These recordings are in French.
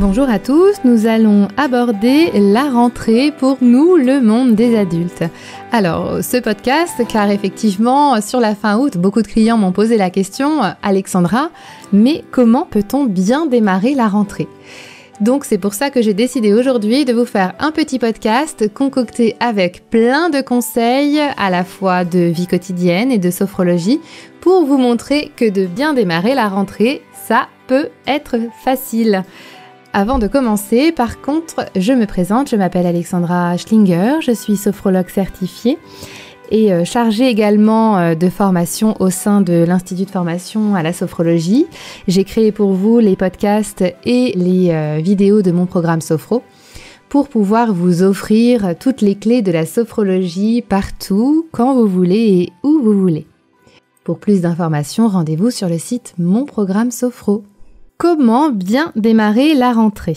Bonjour à tous, nous allons aborder la rentrée pour nous, le monde des adultes. Alors, ce podcast, car effectivement, sur la fin août, beaucoup de clients m'ont posé la question, Alexandra, mais comment peut-on bien démarrer la rentrée? Donc c'est pour ça que j'ai décidé aujourd'hui de vous faire un petit podcast concocté avec plein de conseils à la fois de vie quotidienne et de sophrologie pour vous montrer que de bien démarrer la rentrée, ça peut être facile. Avant de commencer, par contre, je me présente, je m'appelle Alexandra Schlinger, je suis sophrologue certifiée et euh, chargée également euh, de formation au sein de l'Institut de formation à la sophrologie. J'ai créé pour vous les podcasts et les euh, vidéos de mon programme Sophro pour pouvoir vous offrir toutes les clés de la sophrologie partout, quand vous voulez et où vous voulez. Pour plus d'informations, rendez-vous sur le site Mon Programme Sophro. Comment bien démarrer la rentrée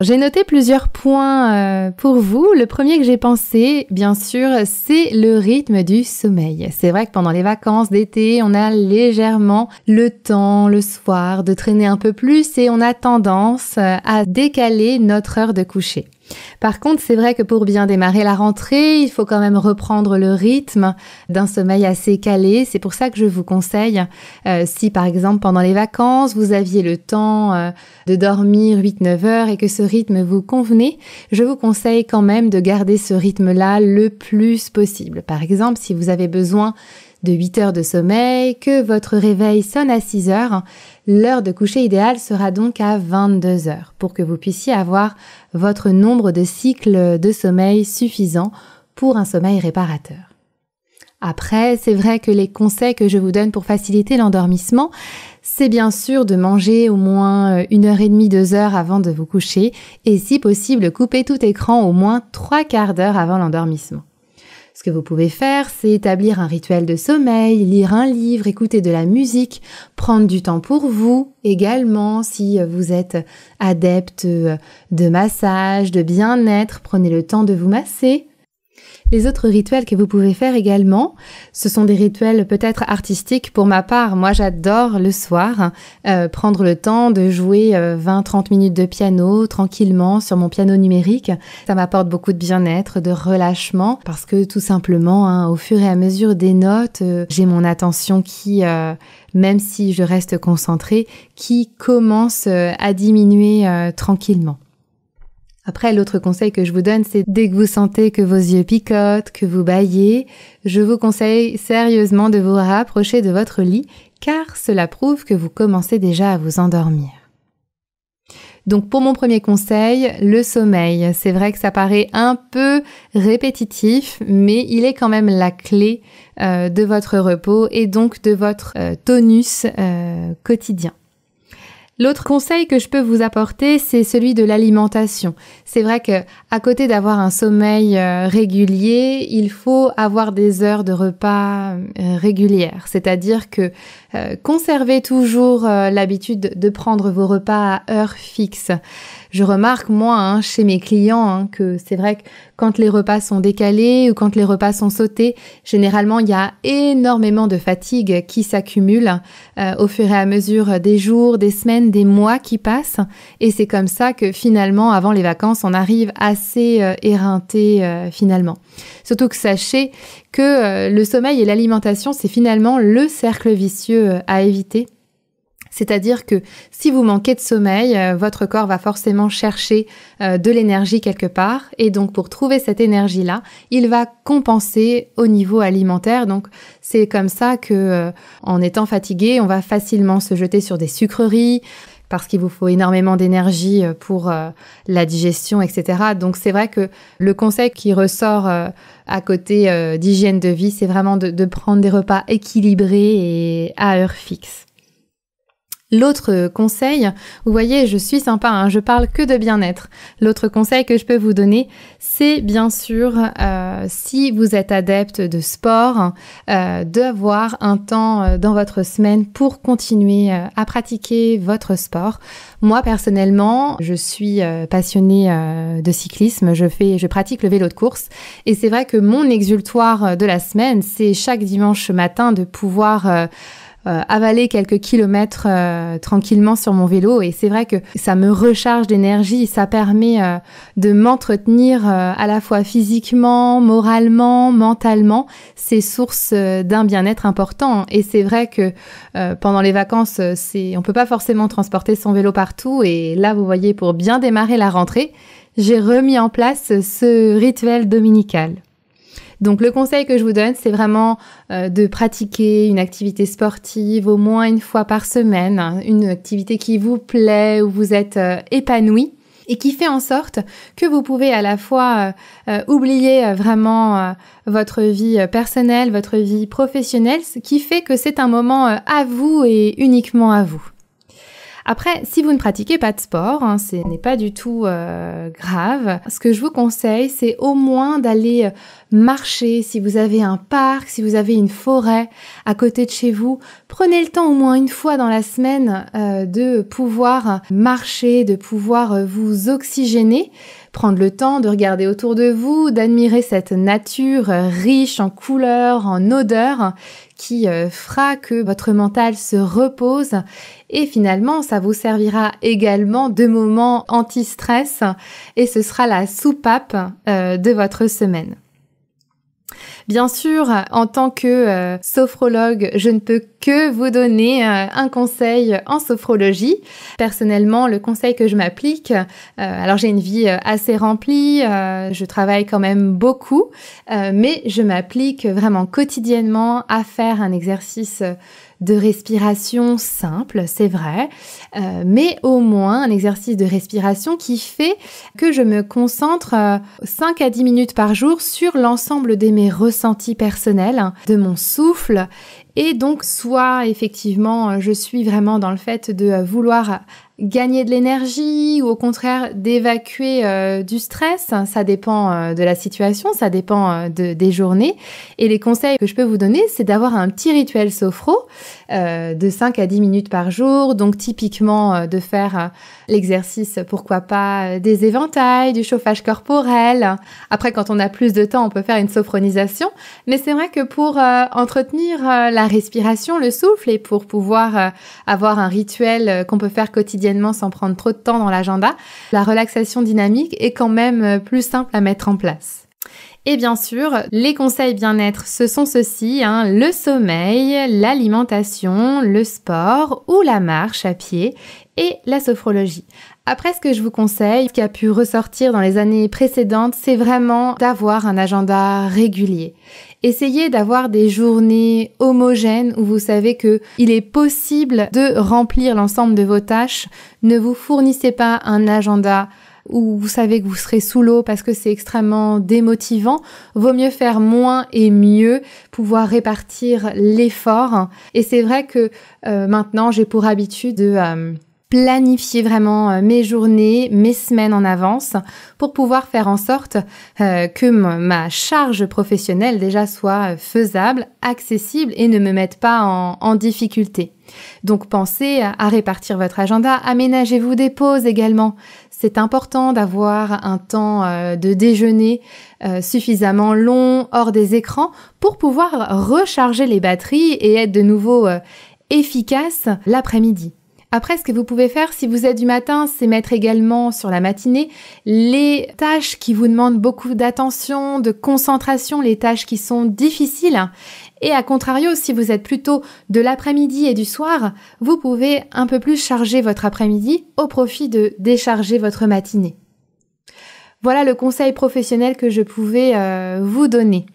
j'ai noté plusieurs points euh, pour vous. Le premier que j'ai pensé, bien sûr, c'est le rythme du sommeil. C'est vrai que pendant les vacances d'été, on a légèrement le temps le soir de traîner un peu plus et on a tendance euh, à décaler notre heure de coucher. Par contre, c'est vrai que pour bien démarrer la rentrée, il faut quand même reprendre le rythme d'un sommeil assez calé. C'est pour ça que je vous conseille, euh, si par exemple pendant les vacances, vous aviez le temps euh, de dormir 8-9 heures et que ce rythme vous convenait, je vous conseille quand même de garder ce rythme-là le plus possible. Par exemple, si vous avez besoin de 8 heures de sommeil, que votre réveil sonne à 6 heures, l'heure de coucher idéale sera donc à 22 heures pour que vous puissiez avoir votre nombre de cycles de sommeil suffisant pour un sommeil réparateur. Après, c'est vrai que les conseils que je vous donne pour faciliter l'endormissement, c'est bien sûr de manger au moins une heure et demie, deux heures avant de vous coucher et si possible couper tout écran au moins trois quarts d'heure avant l'endormissement. Ce que vous pouvez faire, c'est établir un rituel de sommeil, lire un livre, écouter de la musique, prendre du temps pour vous également. Si vous êtes adepte de massage, de bien-être, prenez le temps de vous masser, les autres rituels que vous pouvez faire également, ce sont des rituels peut-être artistiques. Pour ma part, moi j'adore le soir euh, prendre le temps de jouer 20-30 euh, minutes de piano tranquillement sur mon piano numérique. Ça m'apporte beaucoup de bien-être, de relâchement, parce que tout simplement, hein, au fur et à mesure des notes, euh, j'ai mon attention qui même si je reste concentrée, qui commence à diminuer tranquillement. Après, l'autre conseil que je vous donne, c'est dès que vous sentez que vos yeux picotent, que vous baillez, je vous conseille sérieusement de vous rapprocher de votre lit, car cela prouve que vous commencez déjà à vous endormir. Donc pour mon premier conseil, le sommeil. C'est vrai que ça paraît un peu répétitif, mais il est quand même la clé euh, de votre repos et donc de votre euh, tonus euh, quotidien. L'autre conseil que je peux vous apporter, c'est celui de l'alimentation. C'est vrai que à côté d'avoir un sommeil euh, régulier, il faut avoir des heures de repas euh, régulières. C'est-à-dire que euh, conservez toujours l'habitude de prendre vos repas à heure fixe. Je remarque moi hein, chez mes clients hein, que c'est vrai que quand les repas sont décalés ou quand les repas sont sautés, généralement il y a énormément de fatigue qui s'accumule euh, au fur et à mesure des jours, des semaines, des mois qui passent. Et c'est comme ça que finalement, avant les vacances, on arrive assez euh, éreinté euh, finalement. Surtout que sachez que le sommeil et l'alimentation, c'est finalement le cercle vicieux à éviter. C'est-à-dire que si vous manquez de sommeil, euh, votre corps va forcément chercher euh, de l'énergie quelque part. Et donc pour trouver cette énergie-là, il va compenser au niveau alimentaire. Donc c'est comme ça que euh, en étant fatigué, on va facilement se jeter sur des sucreries parce qu'il vous faut énormément d'énergie pour la digestion, etc. Donc c'est vrai que le conseil qui ressort à côté d'hygiène de vie, c'est vraiment de, de prendre des repas équilibrés et à heure fixe. L'autre conseil, vous voyez, je suis sympa, hein, je parle que de bien-être. L'autre conseil que je peux vous donner, c'est bien sûr, euh, si vous êtes adepte de sport, euh, d'avoir un temps euh, dans votre semaine pour continuer à pratiquer votre sport. Moi personnellement, je suis passionnée de cyclisme, je fais, je pratique le vélo de course, et c'est vrai que mon exultoire de la semaine, c'est chaque dimanche matin de pouvoir euh, avaler quelques kilomètres euh, tranquillement sur mon vélo. Et c'est vrai que ça me recharge d'énergie, ça permet euh, de m'entretenir à la fois physiquement, moralement, mentalement, c'est source d'un bien-être important. Et c'est vrai que pendant les vacances, c'est on peut pas forcément transporter son vélo partout. Et là vous voyez pour bien démarrer la rentrée, j'ai remis en place ce rituel dominical. Donc le conseil que je vous donne, c'est vraiment euh, de pratiquer une activité sportive au moins une fois par semaine, une activité qui vous plaît, où vous êtes euh, épanoui et qui fait en sorte que vous pouvez à la fois euh, oublier vraiment votre vie personnelle, votre vie professionnelle, ce qui fait que c'est un moment à vous et uniquement à vous. Après, si vous ne pratiquez pas de sport, hein, ce n'est pas du tout euh, grave. Ce que je vous conseille, c'est au moins d'aller euh, marcher. Si vous avez un parc, si vous avez une forêt à côté de chez vous, prenez le temps au moins une fois dans la semaine euh, de pouvoir marcher, de pouvoir vous oxygéner prendre le temps de regarder autour de vous, d'admirer cette nature riche en couleurs, en odeurs qui euh, fera que votre mental se repose et finalement ça vous servira également de moment anti-stress et ce sera la soupape euh, de votre semaine. Bien sûr, en tant que euh, sophrologue, je ne peux que vous donner euh, un conseil en sophrologie. Personnellement, le conseil que je m'applique, euh, alors j'ai une vie assez remplie, je travaille quand même beaucoup, mais je m'applique vraiment quotidiennement à faire un exercice de respiration simple, c'est vrai, euh, mais au moins un exercice de respiration qui fait que je me concentre 5 euh, à 10 minutes par jour sur l'ensemble de mes ressentis personnels, de mon souffle. Et donc, soit effectivement, je suis vraiment dans le fait de vouloir gagner de l'énergie ou au contraire d'évacuer euh, du stress. Ça dépend euh, de la situation, ça dépend euh, de, des journées. Et les conseils que je peux vous donner, c'est d'avoir un petit rituel sophro de 5 à 10 minutes par jour. Donc typiquement de faire l'exercice, pourquoi pas, des éventails, du chauffage corporel. Après, quand on a plus de temps, on peut faire une sophronisation. Mais c'est vrai que pour entretenir la respiration, le souffle et pour pouvoir avoir un rituel qu'on peut faire quotidiennement, sans prendre trop de temps dans l'agenda, la relaxation dynamique est quand même euh, plus simple à mettre en place. Et bien sûr, les conseils bien-être, ce sont ceux-ci, hein, le sommeil, l'alimentation, le sport ou la marche à pied et la sophrologie. Après, ce que je vous conseille, ce qui a pu ressortir dans les années précédentes, c'est vraiment d'avoir un agenda régulier. Essayez d'avoir des journées homogènes où vous savez que il est possible de remplir l'ensemble de vos tâches. Ne vous fournissez pas un agenda où vous savez que vous serez sous l'eau parce que c'est extrêmement démotivant. Vaut mieux faire moins et mieux, pouvoir répartir l'effort. Et c'est vrai que euh, maintenant j'ai pour habitude de euh, planifier vraiment euh, mes journées, mes semaines en avance pour pouvoir faire en sorte euh, que ma charge professionnelle déjà soit euh, faisable, accessible et ne me mette pas en, difficulté. Donc pensez à, répartir votre agenda, aménagez-vous des pauses également. C'est important d'avoir un temps de déjeuner suffisamment long hors des écrans pour pouvoir recharger les batteries et être de nouveau efficace l'après-midi. Après, ce que vous pouvez faire si vous êtes du matin, c'est mettre également sur la matinée les tâches qui vous demandent beaucoup d'attention, de concentration, les tâches qui sont difficiles. Et à contrario, si vous êtes plutôt de l'après-midi et du soir, vous pouvez un peu plus charger votre après-midi au profit de décharger votre matinée. Voilà le conseil professionnel que je pouvais euh, vous donner.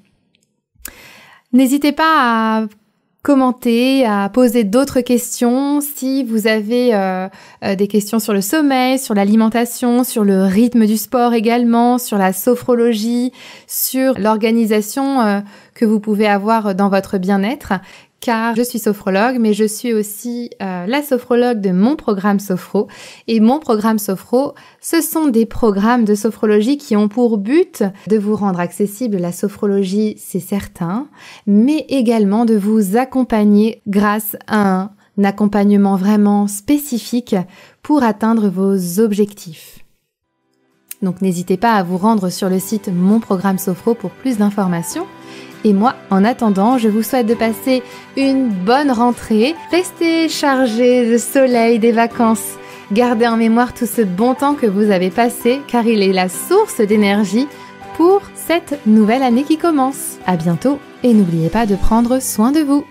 N'hésitez pas à commenter, à poser d'autres questions. Si vous avez euh, euh, des questions sur le sommeil, sur l'alimentation, sur le rythme du sport également, sur la sophrologie, sur l'organisation euh, que vous pouvez avoir dans votre bien-être, car je suis sophrologue, mais je suis aussi euh, la sophrologue de mon programme Sophro. Et mon programme Sophro, ce sont des programmes de sophrologie qui ont pour but de vous rendre accessible la sophrologie, c'est certain, mais également de vous accompagner grâce à un accompagnement vraiment spécifique pour atteindre vos objectifs. Donc n'hésitez pas à vous rendre sur le site Mon Programme Sophro pour plus d'informations. Et moi, en attendant, je vous souhaite de passer une bonne rentrée. Restez chargés de soleil, des vacances. Gardez en mémoire tout ce bon temps que vous avez passé car il est la source d'énergie pour cette nouvelle année qui commence. À bientôt et n'oubliez pas de prendre soin de vous.